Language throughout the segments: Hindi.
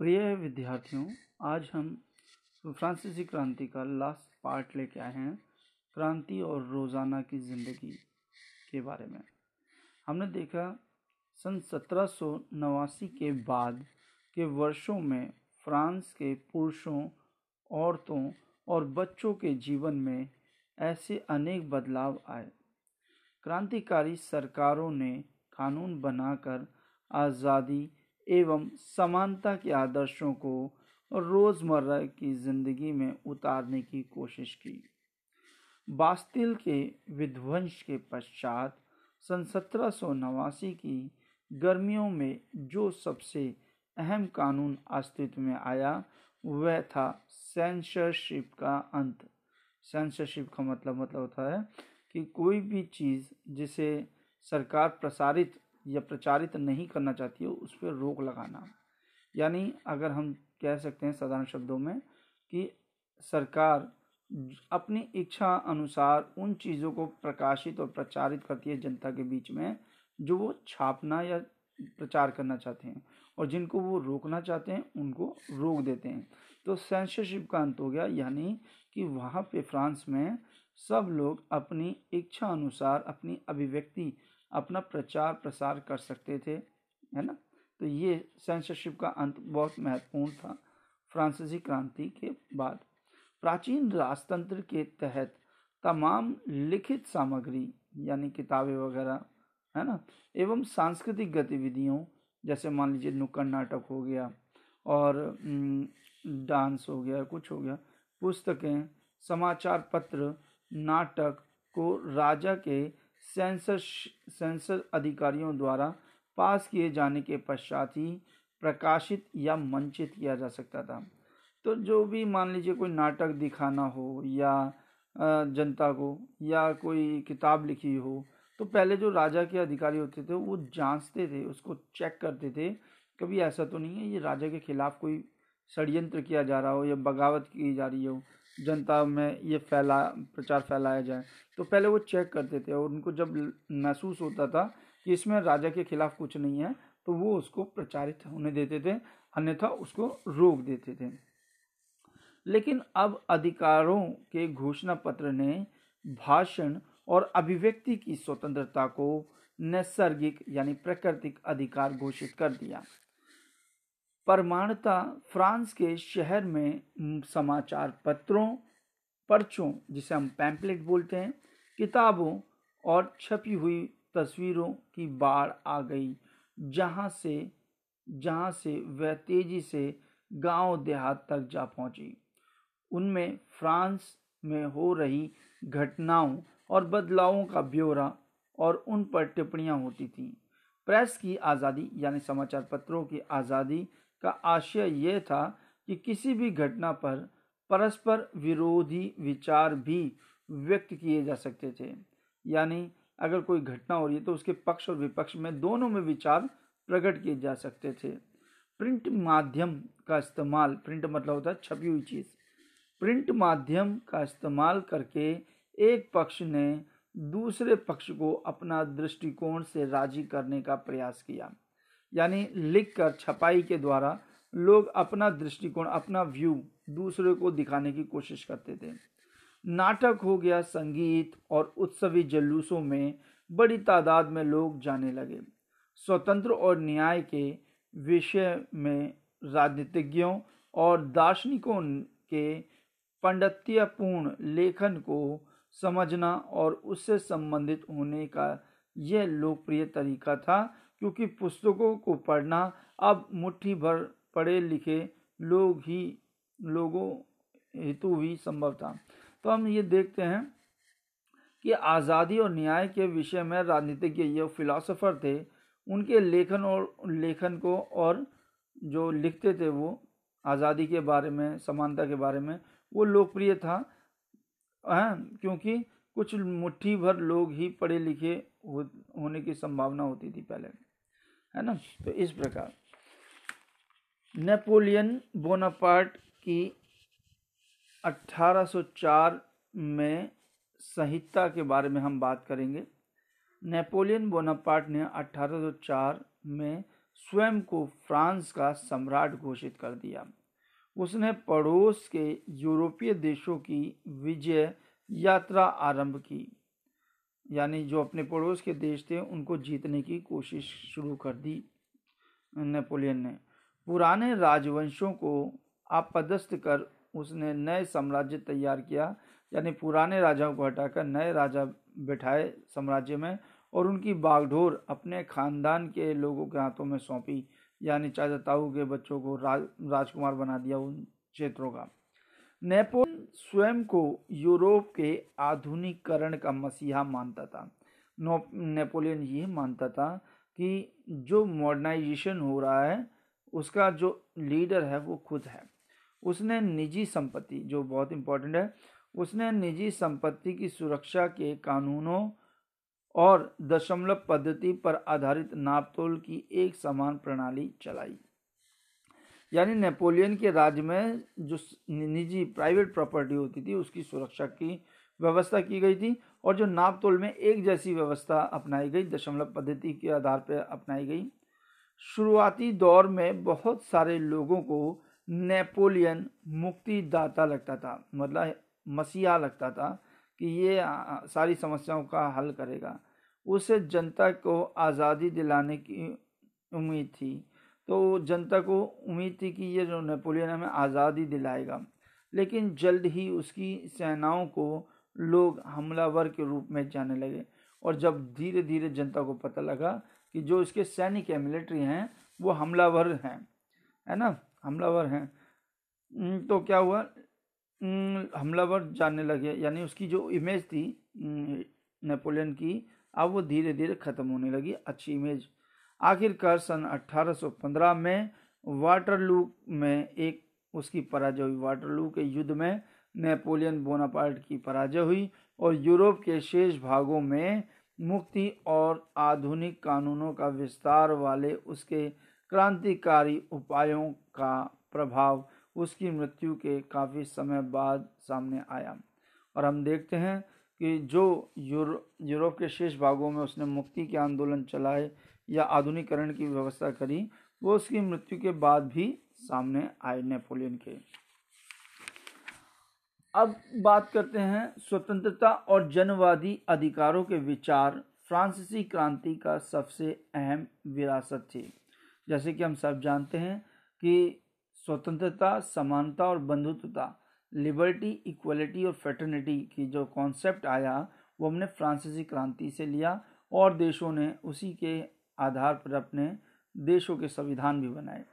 प्रिय विद्यार्थियों, आज हम फ्रांसीसी क्रांति का लास्ट पार्ट लेके आए हैं, क्रांति और रोज़ाना की ज़िंदगी के बारे में। हमने देखा, सन सत्रह सौ नवासी के बाद के वर्षों में फ्रांस के पुरुषों, औरतों और बच्चों के जीवन में ऐसे अनेक बदलाव आए। क्रांतिकारी सरकारों ने कानून बनाकर आज़ादी एवं समानता के आदर्शों को रोज़मर्रा की ज़िंदगी में उतारने की कोशिश की। बास्तिल के विध्वंस के पश्चात सन सत्रह सौ नवासी की गर्मियों में जो सबसे अहम कानून अस्तित्व में आया, वह था सेंसरशिप का अंत। सेंसरशिप का मतलब मतलब होता है कि कोई भी चीज़ जिसे सरकार प्रसारित या प्रचारित नहीं करना चाहती है, उस पर रोक लगाना। यानी अगर हम कह सकते हैं साधारण शब्दों में कि सरकार अपनी इच्छा अनुसार उन चीज़ों को प्रकाशित और प्रचारित करती है जनता के बीच में, जो वो छापना या प्रचार करना चाहते हैं और जिनको वो रोकना चाहते हैं, उनको रोक देते हैं। तो सेंसरशिप का अंत हो गया, यानी कि वहाँ पे फ्रांस में सब लोग अपनी इच्छा अनुसार, अपनी अभिव्यक्ति अपना प्रचार प्रसार कर सकते थे, है ना? तो ये सेंसरशिप का अंत बहुत महत्वपूर्ण था, फ्रांसीसी क्रांति के बाद। प्राचीन राजतंत्र के तहत तमाम लिखित सामग्री, यानी किताबें वगैरह, है ना, एवं सांस्कृतिक गतिविधियों, जैसे मान लीजिए नुक्कड़ नाटक हो गया और डांस हो गया, कुछ हो गया, पुस्तकें, समाचार पत्र, नाटक को राजा के सेंसर सेंसर अधिकारियों द्वारा पास किए जाने के पश्चात ही प्रकाशित या मंचित किया जा सकता था। तो जो भी मान लीजिए कोई नाटक दिखाना हो या जनता को या कोई किताब लिखी हो तो पहले जो राजा के अधिकारी होते थे, वो जांचते थे, उसको चेक करते थे, कभी ऐसा तो नहीं है ये राजा के खिलाफ कोई षड्यंत्र किया जा रहा हो या बगावत की जा रही हो जनता में ये फैला, प्रचार फैलाया जाए। तो पहले वो चेक करते थे और उनको जब महसूस होता था कि इसमें राजा के खिलाफ कुछ नहीं है तो वो उसको प्रचारित होने देते थे, अन्यथा उसको रोक देते थे। लेकिन अब अधिकारों के घोषणा पत्र ने भाषण और अभिव्यक्ति की स्वतंत्रता को नैसर्गिक यानी प्राकृतिक अधिकार घोषित कर दिया। परमाणता फ्रांस के शहर में समाचार पत्रों, पर्चों, जिसे हम पैम्पलेट बोलते हैं, किताबों और छपी हुई तस्वीरों की बाढ़ आ गई, जहाँ से जहाँ से वह तेज़ी से गाँव देहात तक जा पहुँची। उनमें फ्रांस में हो रही घटनाओं और बदलावों का ब्यौरा और उन पर टिप्पणियाँ होती थी। प्रेस की आज़ादी, यानी समाचार पत्रों की आज़ादी का आशय यह था कि किसी भी घटना पर परस्पर विरोधी विचार भी व्यक्त किए जा सकते थे। यानी अगर कोई घटना हो रही है तो उसके पक्ष और विपक्ष में दोनों में विचार प्रकट किए जा सकते थे। प्रिंट माध्यम का इस्तेमाल, प्रिंट मतलब होता है छपी हुई चीज़। प्रिंट माध्यम का इस्तेमाल करके एक पक्ष ने दूसरे पक्ष को अपना दृष्टिकोण से राज़ी करने का प्रयास किया। यानी लिखकर छपाई के द्वारा लोग अपना दृष्टिकोण, अपना व्यू दूसरे को दिखाने की कोशिश करते थे। नाटक हो गया, संगीत और उत्सवी जलूसों में बड़ी तादाद में लोग जाने लगे। स्वतंत्र और न्याय के विषय में राजनीतिज्ञों और दार्शनिकों के पंडित्यपूर्ण लेखन को समझना और उससे संबंधित होने का यह लोकप्रिय तरीका था क्योंकि पुस्तकों को पढ़ना अब मुट्ठी भर पढ़े लिखे लोग ही लोगों हेतु ही संभव था। तो हम ये देखते हैं कि आज़ादी और न्याय के विषय में राजनीतिज्ञ ये फिलोसोफर थे। उनके लेखन और लेखन को और जो लिखते थे वो आज़ादी के बारे में समानता के बारे में वो लोकप्रिय था। हैं? क्योंकि कुछ मुट्ठी भर लोग ही पढ़े लिखे हो, होने की संभावना होती थी पहले। है ना? तो इस प्रकार। नेपोलियन बोनापार्ट की 1804 में संहिता के बारे में हम बात करेंगे। नेपोलियन बोनापार्ट ने 1804 में स्वयं को फ्रांस का सम्राट घोषित कर दिया। उसने पड़ोस के यूरोपीय देशों की विजय यात्रा आरंभ की। यानी जो अपने पड़ोस के देश थे, उनको जीतने की कोशिश शुरू कर दी नेपोलियन ने। पुराने राजवंशों को आपदस्थ कर उसने नए साम्राज्य तैयार किया, यानी पुराने राजाओं को हटाकर नए राजा बैठाए साम्राज्य में और उनकी बागडोर अपने खानदान के लोगों के हाथों में सौंपी, यानी चाचा ताऊ के बच्चों को राज राजकुमार बना दिया उन क्षेत्रों का। नेपोलियन स्वयं को यूरोप के आधुनिकरण का मसीहा मानता था। नेपोलियन ये मानता था कि जो मॉडर्नाइजेशन हो रहा है, उसका जो लीडर है, वो खुद है। उसने निजी संपत्ति, जो बहुत इम्पोर्टेंट है, उसने निजी संपत्ति की सुरक्षा के कानूनों और दशमलव पद्धति पर आधारित नापतोल की एक समान प्रणाली चलाई। यानी नेपोलियन के राज्य में जो निजी प्राइवेट प्रॉपर्टी होती थी, उसकी सुरक्षा की व्यवस्था की गई थी और जो नापतोल में एक जैसी व्यवस्था अपनाई गई, दशमलव पद्धति के आधार पर अपनाई गई। शुरुआती दौर में बहुत सारे लोगों को नेपोलियन मुक्तिदाता लगता था मतलब मसीहा लगता था कि ये सारी समस्याओं का हल करेगा। उसे जनता को आज़ादी दिलाने की उम्मीद थी। तो जनता को उम्मीद थी कि ये जो नेपोलियन हमें आज़ादी दिलाएगा। लेकिन जल्द ही उसकी सेनाओं को लोग हमलावर के रूप में जाने लगे और जब धीरे धीरे जनता को पता लगा कि जो इसके सैनिक है, मिलिट्री हैं, वो हमलावर हैं, है ना? हमलावर हैं। तो क्या हुआ? हमलावर जानने लगे, यानी उसकी जो इमेज थी नेपोलियन की, अब वो धीरे धीरे ख़त्म होने लगी, अच्छी इमेज आखिरकार सन 1815 में वाटरलू में एक, उसकी पराजय हुई। वाटरलू के युद्ध में नेपोलियन बोनापार्ट की पराजय हुई और यूरोप के शेष भागों में मुक्ति और आधुनिक कानूनों का विस्तार वाले उसके क्रांतिकारी उपायों का प्रभाव, उसकी मृत्यु के काफ़ी समय बाद सामने आया। और हम देखते हैं कि जो यूरो, यूरोप के शेष भागों में उसने मुक्ति के आंदोलन चलाए या आधुनिकरण की व्यवस्था करी, वो उसकी मृत्यु के बाद भी सामने आए नेपोलियन के। अब बात करते हैं स्वतंत्रता और जनवादी अधिकारों के विचार। फ्रांसीसी क्रांति का सबसे अहम विरासत थी। जैसे कि हम सब जानते हैं कि स्वतंत्रता, समानता और बंधुत्वता, लिबर्टी, इक्वलिटी और फेटर्निटी की जो कॉन्सेप्ट आया, वो हमने फ्रांसीसी क्रांति से लिया और देशों ने उसी के आधार पर अपने देशों के संविधान भी बनाए।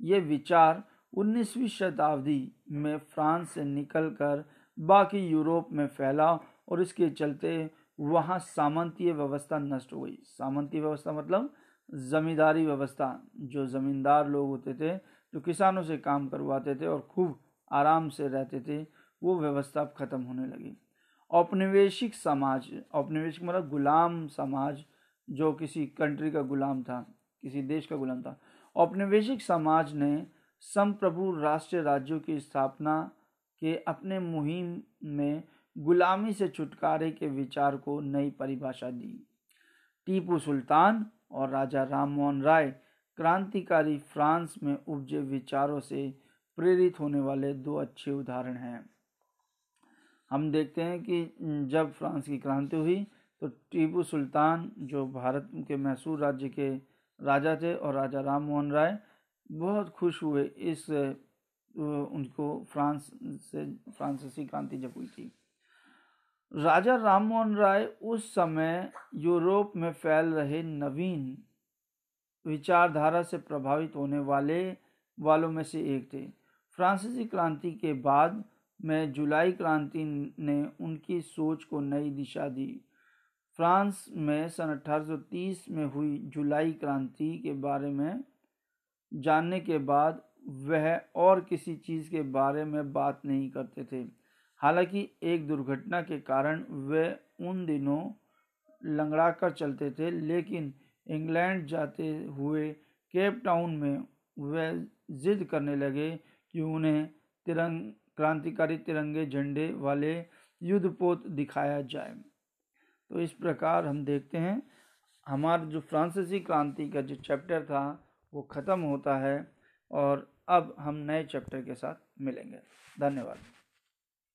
ये विचार 19वीं शताब्दी में फ्रांस से निकलकर बाकी यूरोप में फैला और इसके चलते वहाँ सामंतीय व्यवस्था नष्ट हो गई। सामंतीय व्यवस्था मतलब जमींदारी व्यवस्था। जो ज़मींदार लोग होते थे, जो किसानों से काम करवाते थे और खूब आराम से रहते थे, वो व्यवस्था अब ख़त्म होने लगी। औपनिवेशिक समाज, औपनिवेशिक मतलब गुलाम समाज जो किसी कंट्री का गुलाम था, किसी देश का गुलाम था। औपनिवेशिक समाज ने संप्रभु राष्ट्रीय राज्यों की स्थापना के अपने मुहिम में गुलामी से छुटकारे के विचार को नई परिभाषा दी। टीपू सुल्तान और राजा राम मोहन राय क्रांतिकारी फ्रांस में उपजे विचारों से प्रेरित होने वाले दो अच्छे उदाहरण हैं। हम देखते हैं कि जब फ्रांस की क्रांति हुई तो टीपू सुल्तान, जो भारत के मैसूर राज्य के राजा थे और राजा राम मोहन राय, बहुत खुश हुए इस उनको फ्रांस से, फ्रांसीसी क्रांति जब हुई थी। राजा राम मोहन राय उस समय यूरोप में फैल रहे नवीन विचारधारा से प्रभावित होने वाले वालों में से एक थे। फ्रांसीसी क्रांति के बाद में जुलाई क्रांति ने उनकी सोच को नई दिशा दी। फ्रांस में सन 1830 में हुई जुलाई क्रांति के बारे में जानने के बाद वह और किसी चीज़ के बारे में बात नहीं करते थे। हालाँकि एक दुर्घटना के कारण वे उन दिनों लंगड़ा कर चलते थे, लेकिन इंग्लैंड जाते हुए केप टाउन में वे जिद करने लगे कि उन्हें तिरंग, क्रांतिकारी तिरंगे झंडे वाले युद्धपोत दिखाया जाए। तो इस प्रकार हम देखते हैं, हमारा जो फ्रांसीसी क्रांति का जो चैप्टर था, वो ख़त्म होता है और अब हम नए चैप्टर के साथ मिलेंगे। धन्यवाद।